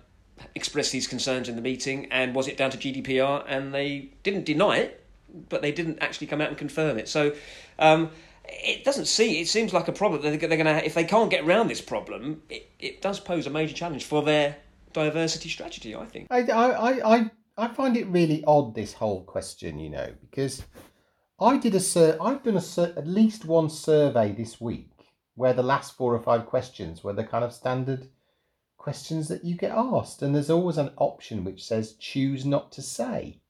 express these concerns in the meeting, and was it down to GDPR? And they didn't deny it, but they didn't actually come out and confirm it. So. Um, it doesn't see. It seems like a problem. They're, going to if they can't get around this problem, it, it does pose a major challenge for their diversity strategy. I think. I, I, I, I find it really odd this whole question, you know, because I did a sur- I've done a sur- at least one survey this week where the last four or five questions were the kind of standard questions that you get asked, and there's always an option which says choose not to say.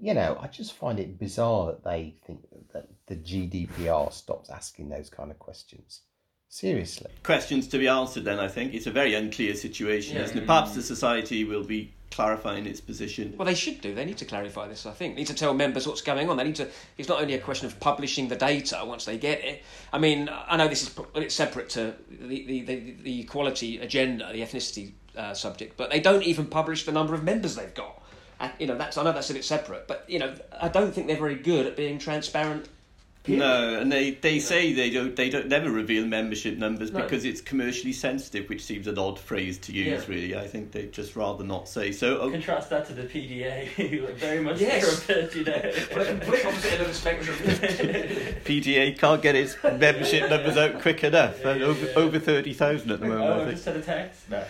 You know, I just find it bizarre that they think that the GDPR stops asking those kind of questions. Seriously. Questions to be answered then, I think. It's a very unclear situation, yeah. isn't it? Perhaps the society will be clarifying its position. Well, they should do. They need to clarify this, I think. They need to tell members what's going on. They need to. It's not only a question of publishing the data once they get it. I mean, I know this is it's separate to the, the, the, the equality agenda, the ethnicity uh, subject, but they don't even publish the number of members they've got. And, you know, that's I know that's a bit separate, but you know, I don't think they're very good at being transparent no, and they, they say they don't they don't never reveal membership numbers no. because it's commercially sensitive, which seems an odd phrase to use. Yeah. Really, I think they'd just rather not say. So oh. contrast that to the PDA, who like very much yes. bit, you know, complete opposite end of the spectrum. PDA can't get its membership numbers out quick enough. Yeah, yeah, over over thirty thousand at the moment. Oh, I just sent a text. No.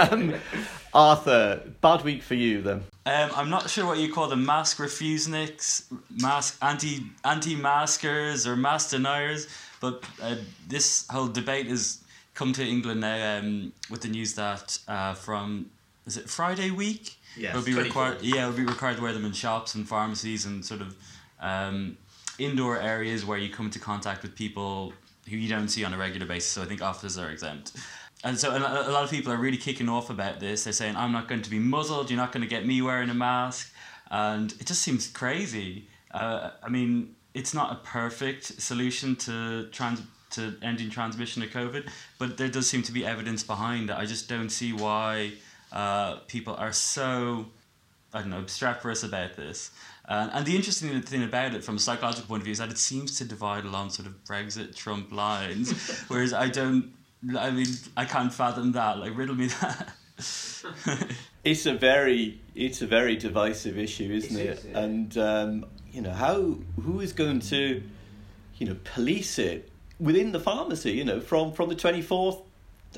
um, Arthur, bad week for you then. Um, I'm not sure what you call them, mask refuseniks, mask anti anti maskers or mask deniers, but uh, this whole debate has come to England now um, with the news that uh, from is it Friday week? Yeah, will be required. Yeah, will be required to wear them in shops and pharmacies and sort of um, indoor areas where you come into contact with people who you don't see on a regular basis. So I think offices are exempt. And so a lot of people are really kicking off about this. They're saying, I'm not going to be muzzled, you're not going to get me wearing a mask. And it just seems crazy. Uh, I mean, it's not a perfect solution to trans to ending transmission of COVID, but there does seem to be evidence behind it. I just don't see why uh, people are so, I don't know, obstreperous about this. Uh, and the interesting thing about it from a psychological point of view is that it seems to divide along sort of Brexit Trump lines, whereas I don't I mean, I can't fathom that. Like, riddle me that. it's a very, it's a very divisive issue, isn't it? it? Yeah. And um, you know, how who is going to, you know, police it within the pharmacy? You know, from from the twenty fourth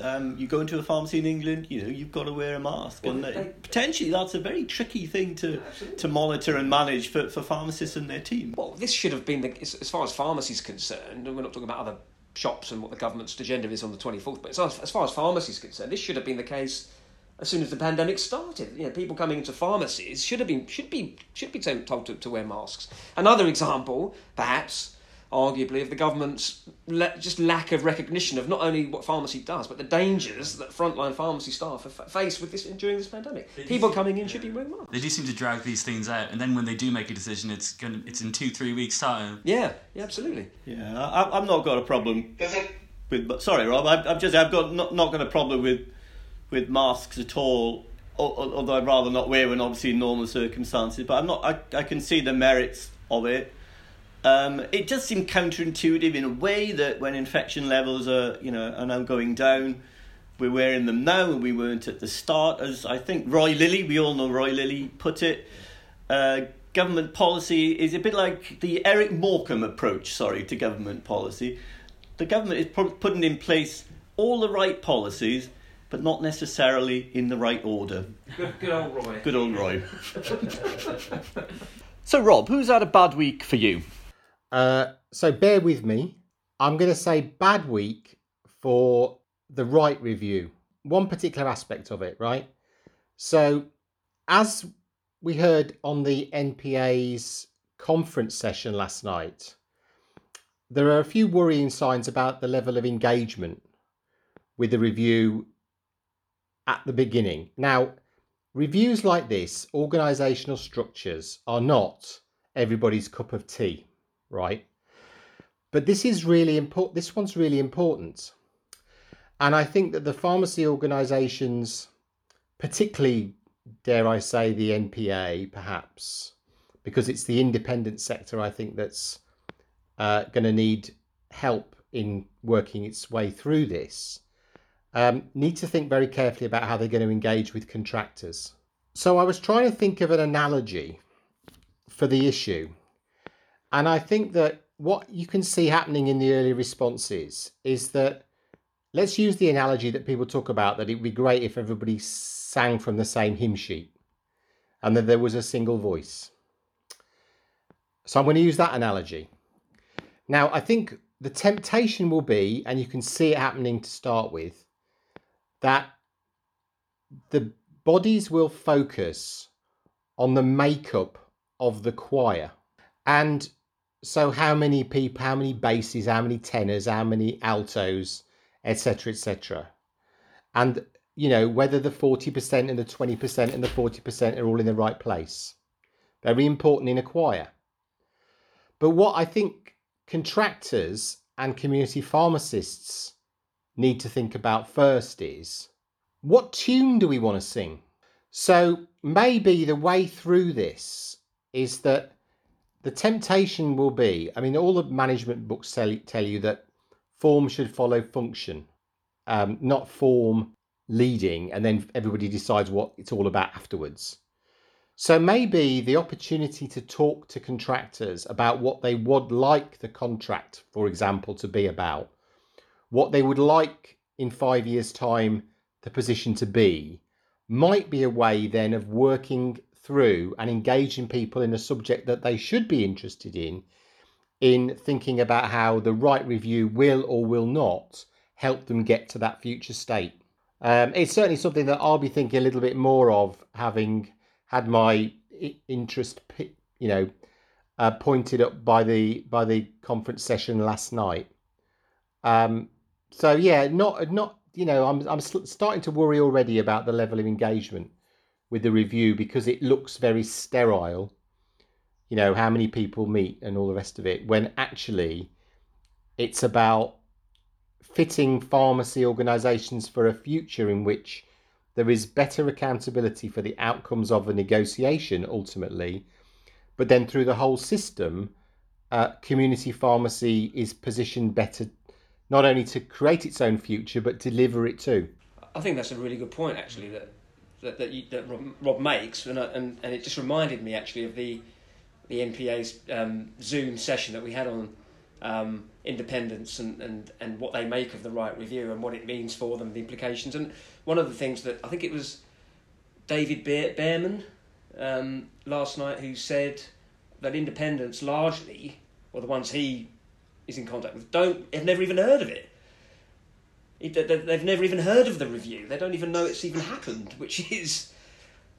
um, you go into a pharmacy in England, you know, you've got to wear a mask. Well, and they, potentially that's a very tricky thing to, to monitor and manage for, for pharmacists and their team. Well, this should have been, the, as far as pharmacies concerned, and we're not talking about other shops and what the government's agenda is on the 24th. But as, far as pharmacies concerned, this should have been the case as soon as the pandemic started. You know, people coming into pharmacies should have been should be should be told to, to wear masks. Another example, perhaps, arguably, of the government's le- just lack of recognition of not only what pharmacy does, but the dangers that frontline pharmacy staff have fa- faced with this during this pandemic. They People seem- coming in should be wearing masks. They do seem to drag these things out, and then when they do make a decision, it's going it's in two three weeks time. Yeah, yeah, absolutely. Yeah, I, I've not got a problem with. Sorry, Rob. I've, I've just I've got not, not got a problem with with masks at all. al- al- Although I'd rather not wear one, obviously in normal circumstances. But I'm not. I, I can see the merits of it. Um, it does seem counterintuitive in a way that when infection levels are you know are now going down, we're wearing them now and we weren't at the start. As I think Roy Lilly, we all know Roy Lilly put it. Uh, government policy is a bit like the Eric Morecambe approach, sorry, to government policy. The government is putting in place all the right policies, but not necessarily in the right order. Good, good old Roy. Good old Roy. so, Rob, who's had a bad week for you? Uh, so bear with me. I'm going to say bad week for the Wright review. One particular aspect of it, right? So, as we heard on the NPA's conference session last night, there are a few worrying signs about the level of engagement with the review at the beginning. Now, reviews like this, organisational structures, are not everybody's cup of tea right? But this is really important. This one's really important. And I think that the pharmacy organisations, particularly, dare I say, the NPA, perhaps, because it's the independent sector, I think that's uh, going to need help in working its way through this, um, need to think very carefully about how they're going to engage with contractors. So I was trying to think of an analogy for the issue. And I think that what you can see happening in the early responses is that let's use the analogy that people talk about that it would be great if everybody sang from the same hymn sheet and that there was a single voice. So I'm going to use that analogy. Now, I think the temptation will be, and you can see it happening to start with, that the bodies will focus on the makeup of the choir. And so, how many people, how many basses, how many tenors, how many altos, etc., etc. And, you know, whether the 40% and the 20% and the 40% are all in the right place. Very important in a choir. But what I think contractors and community pharmacists need to think about first is what tune do we want to sing? So maybe the way through this is that the temptation will be I mean, all the management books tell, tell you that form should follow function, um, not form leading, and then everybody decides what it's all about afterwards. So maybe the opportunity to talk to contractors about what they would like the contract, for example, to be about, what they would like in five years' time the position to be, might be a way then of working through and engaging people in a subject that they should be interested in, in thinking about how the Wright review will or will not help them get to that future state. Um, it's certainly something that I'll be thinking a little bit more of, having had my interest, you know, uh, pointed up by the by the conference session last night. Um, so yeah, not not you know, I'm I'm starting to worry already about the level of engagement with the review because it looks very sterile. You know, how many people meet and all the rest of it, when actually it's about fitting pharmacy organisations for a future in which there is better accountability for the outcomes of a negotiation ultimately, but then through the whole system, uh, community pharmacy is positioned better not only to create its own future but deliver it too. I think that's a really good point, actually, that that that, you, that Rob, Rob makes, and, I, and and it just reminded me actually of the the NPA's um, Zoom session that we had on um, independence and, and, and what they make of the Wright review and what it means for them, the implications. And one of the things that I think it was David Bear, Behrman um, last night who said that independents largely, or the ones he is in contact with, don't have never even heard of it. It- they- they- They've never even heard of the review. They don't even know it's even happened, which is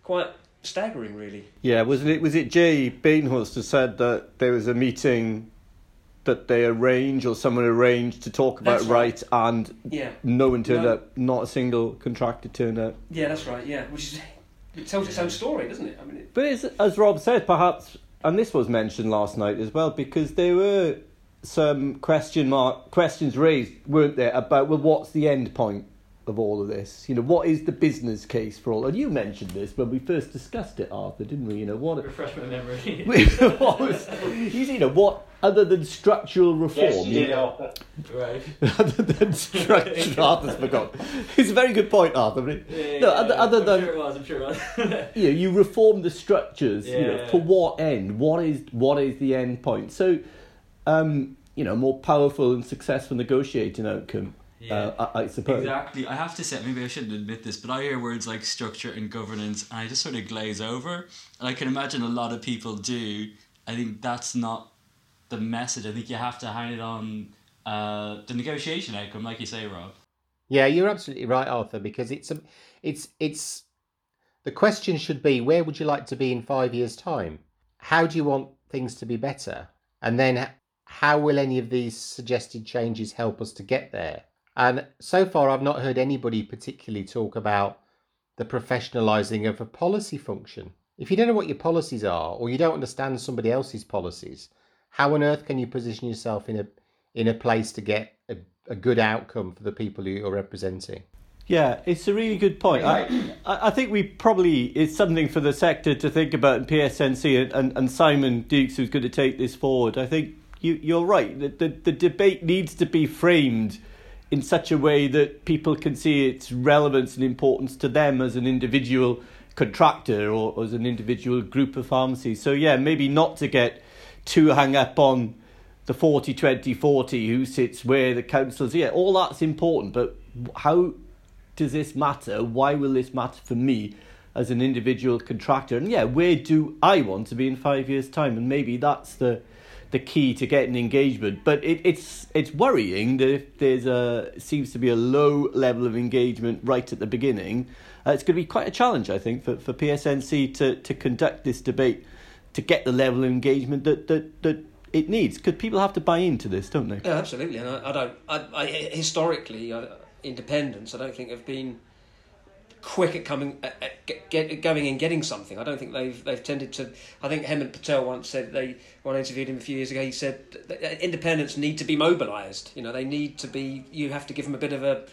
quite staggering, really. Yeah, was it was it Jay Badenhorst who said that there was a meeting that they arrange or someone arranged to talk about right. right, and Yeah. no one turned No. up. Not a single contractor turned up. Yeah, that's right. Yeah, which is it tells its own story, doesn't it? I mean, it, But it's, as Rob said, perhaps, and this was mentioned last night as well, because there were some question mark questions raised, weren't there, about well, what's the end point of all of this? You know, what is the business case for all? And you mentioned this when we first discussed it, Arthur, didn't we? You know, what Refresh my memory. what was you know what other than structural reform? Yes, you did, Arthur. right. other than structural, Arthur's forgotten. It's a very good point, Arthur. it- Yeah, no, yeah, other, yeah. other I'm than sure it was. I'm sure it was. you know, you reform the structures. You know, for what end? What is what is the end point? So, um, you know, more powerful and successful negotiating outcome. Yeah. Uh, I, I suppose. Exactly. I have to say, maybe I shouldn't admit this, but I hear words like structure and governance, and I just sort of glaze over. And I can imagine a lot of people do. I think that's not the message. I think you have to hang it on uh, the negotiation outcome, like you say, Rob. Yeah, you're absolutely right, Arthur. Because it's a, it's it's the question should be where would you like to be in five years' time? How do you want things to be better? And then h- how will any of these suggested changes help us to get there? And so far, I've not heard anybody particularly talk about the professionalizing of a policy function. If you don't know what your policies are, or you don't understand somebody else's policies, how on earth can you position yourself in a in a place to get a, a good outcome for the people you're representing? Yeah, it's a really good point. I, I think we probably it's something for the sector to think about, and PSNC and, and, and Simon Dukes, who's going to take this forward. I think you you're right. The, the the debate needs to be framed in such a way that people can see its relevance and importance to them as an individual contractor or as an individual group of pharmacies. So yeah, maybe not to get too hung up on the 40 20 40 who sits where the councils yeah all that's important but how does this matter why will this matter for me as an individual contractor and yeah where do i want to be in 5 years time and maybe that's the the key to getting engagement but it, it's it's worrying that if there's a seems to be a low level of engagement right at the beginning uh, it's going to be quite a challenge i think for, for psnc to, to conduct this debate to get the level of engagement that, that, that it needs because people have to buy into this don't they yeah, absolutely. And I, I don't. I, I historically, I, independents, I don't think have been quick at coming at, get, going and getting something. I don't think they've they've tended to. I think Hemant Patel once said they when I interviewed him a few years ago. He said independents need to be mobilised. You know, they need to be. You have to give them a bit of a.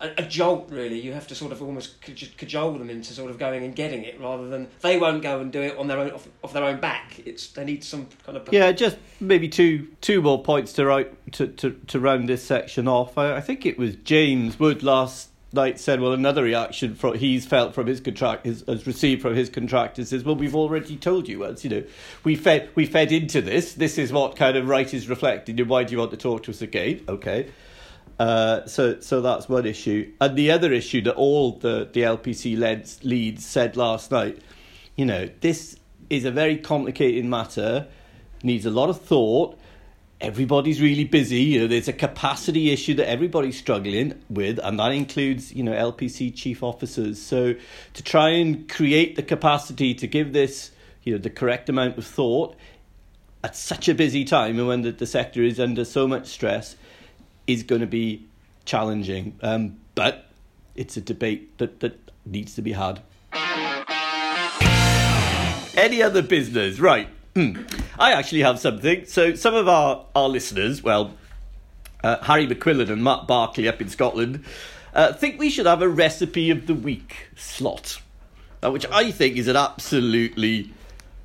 A, jolt, really. You have to sort of almost cajole them into sort of going and getting it, rather than they won't go and do it on their own off, off their own back. It's they need some kind of Yeah, just maybe two two more points to to, to, to round this section off. I, I think it was James Wood last night said, well, another reaction from he's felt from his contract has received from his contractors is, well, we've already told you once, you know, we fed we fed into this. This is what kind of Wright is reflected. Why do you want to talk to us again? Okay. Uh, so, so that's one issue, and the other issue that all the the LPC leads, leads said last night, you know, this is a very complicated matter, needs a lot of thought. Everybody's really busy. You know, there's a capacity issue that everybody's struggling with, and that includes, you know, LPC chief officers. So, to try and create the capacity to give this, you know, the correct amount of thought at such a busy time, and when the, the sector is under so much stress, is going to be challenging. Um, but it's a debate that, that needs to be had. Any other business? Right. Hmm. I actually have something. So, some of our, our listeners, well, uh, Harry McQuillan and Matt Barkley up in Scotland, uh, think we should have a recipe of the week slot, uh, which I think is an absolutely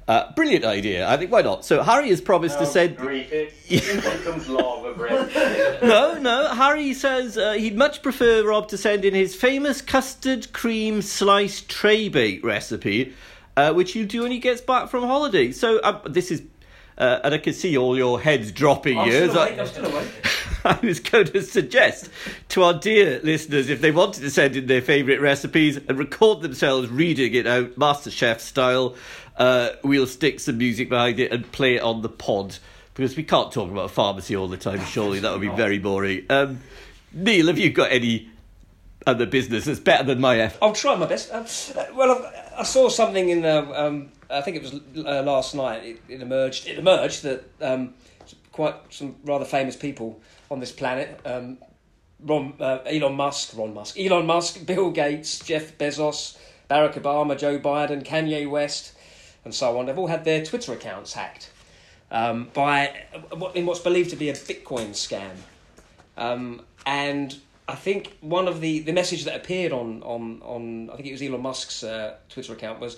uh, brilliant idea. I think why not? So, Harry has promised to send. Grief, it, it becomes laverbread. no, no. Harry says uh, he'd much prefer Rob to send in his famous custard cream sliced tray bake recipe, uh, which he'll do when he gets back from holiday. So um, this is, uh, and I can see all your heads dropping I'm here. still awake. I'm still awake. I was going to suggest to our dear listeners if they wanted to send in their favourite recipes and record themselves reading it out, MasterChef style, uh, we'll stick some music behind it and play it on the pod because we can't talk about pharmacy all the time. Surely that would be very boring. Um, Neil, have you got any other business that's better than my F? I'll try my best. Um, well, I've, I saw something in the. Um, I think it was uh, last night. It, it emerged. It emerged that um, quite some rather famous people on this planet. Um, Ron, uh, Elon Musk, Ron Musk, Elon Musk, Bill Gates, Jeff Bezos, Barack Obama, Joe Biden, Kanye West, and so on. They've all had their Twitter accounts hacked um, by in what's believed to be a Bitcoin scam. Um, and I think one of the, the message that appeared on, on, on I think it was Elon Musk's uh, Twitter account was,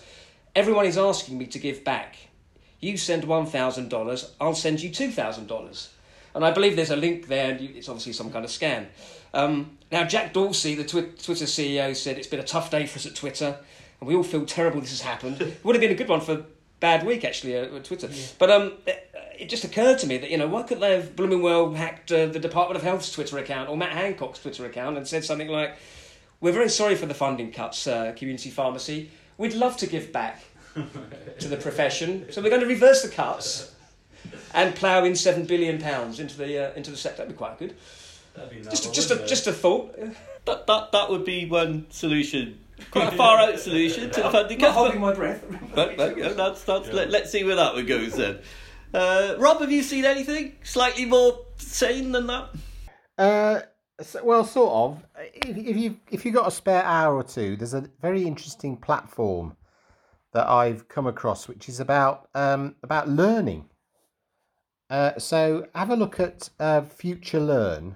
everyone is asking me to give back. You send one thousand dollars, I'll send you two thousand dollars. And I believe there's a link there, and you, it's obviously some kind of scam. Um, now, Jack Dorsey, the twi- Twitter CEO, said it's been a tough day for us at Twitter, and we all feel terrible this has happened. it would have been a good one for bad week actually uh, at Twitter. But um, it, it just occurred to me that you know why couldn't they have blooming well hacked uh, the Department of Health's Twitter account or Matt Hancock's Twitter account and said something like, "We're very sorry for the funding cuts, uh, community pharmacy. We'd love to give back to the profession, so we're going to reverse the cuts." And plough in seven billion pounds into the uh, into the sector. That'd be quite good. That'd be Just novel, just a wouldn't it? just a thought. That, that, that would be one solution. Quite a far out solution to the funding Not cuts. but- holding my breath. But, but yeah, that's that's. Let, let's see where that one goes then. Uh, Rob, have you seen anything slightly more sane than that? Uh, so, well, sort of. If, if you if you got a spare hour or two, there's a very interesting platform that I've come across, which is about um, about learning. Uh, so have a look at uh, Future Learn,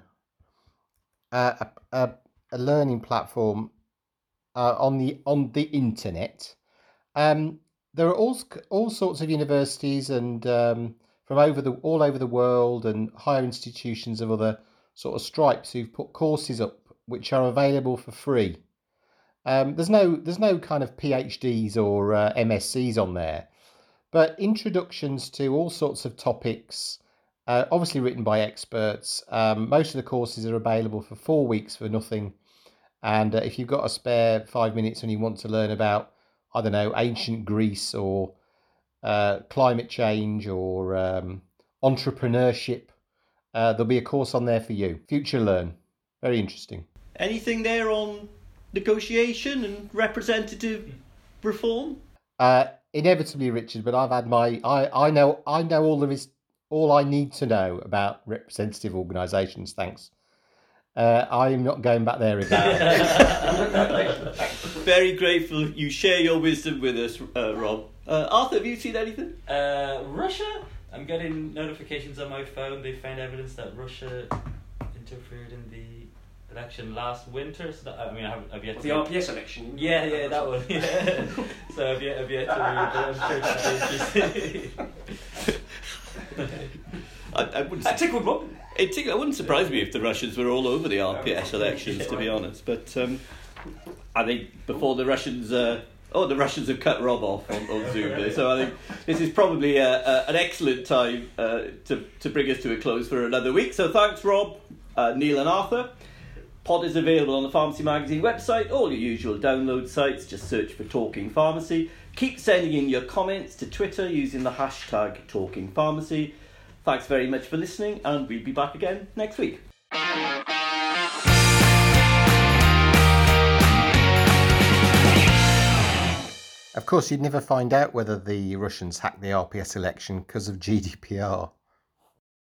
uh, a, a, a learning platform uh, on the on the internet. Um, there are all all sorts of universities and um, from over the all over the world and higher institutions of other sort of stripes who've put courses up which are available for free. Um, there's no there's no kind of PhDs or uh, MScs on there, but introductions to all sorts of topics, uh, obviously written by experts. Um, most of the courses are available for four weeks for nothing, and uh, if you've got a spare five minutes and you want to learn about I don't know ancient Greece or uh, climate change or um, entrepreneurship, uh, there'll be a course on there for you. Future Learn, very interesting. Anything there on negotiation and representative reform? Uh, inevitably, Richard, but I've had my I, I know I know all there is all I need to know about representative organisations. Thanks. Uh, I'm not going back there again. Very grateful you share your wisdom with us, uh, Rob. Uh, Arthur, have you seen anything? Uh, Russia? I'm getting notifications on my phone. They found evidence that Russia interfered in the election last winter. So that, I mean, I haven't, I've yet The to. RPS election. Yeah, yeah, that one. Yeah. so I've yet, I've yet to read, but I'm sure it's interesting. I, I wouldn't. That tickled Rob. It, it wouldn't surprise me if the Russians were all over the RPS elections, to be honest. But um, I think before the Russians, uh, oh, the Russians have cut Rob off on, on Zoom there. So I think this is probably a, a, an excellent time uh, to to bring us to a close for another week. So thanks, Rob, uh, Neil, and Arthur. Pod is available on the Pharmacy Magazine website, all your usual download sites. Just search for Talking Pharmacy. Keep sending in your comments to Twitter using the hashtag Talking Pharmacy. Thanks very much for listening, and we'll be back again next week. of course, you'd never find out whether the Russians hacked the RPS election because of GDPR.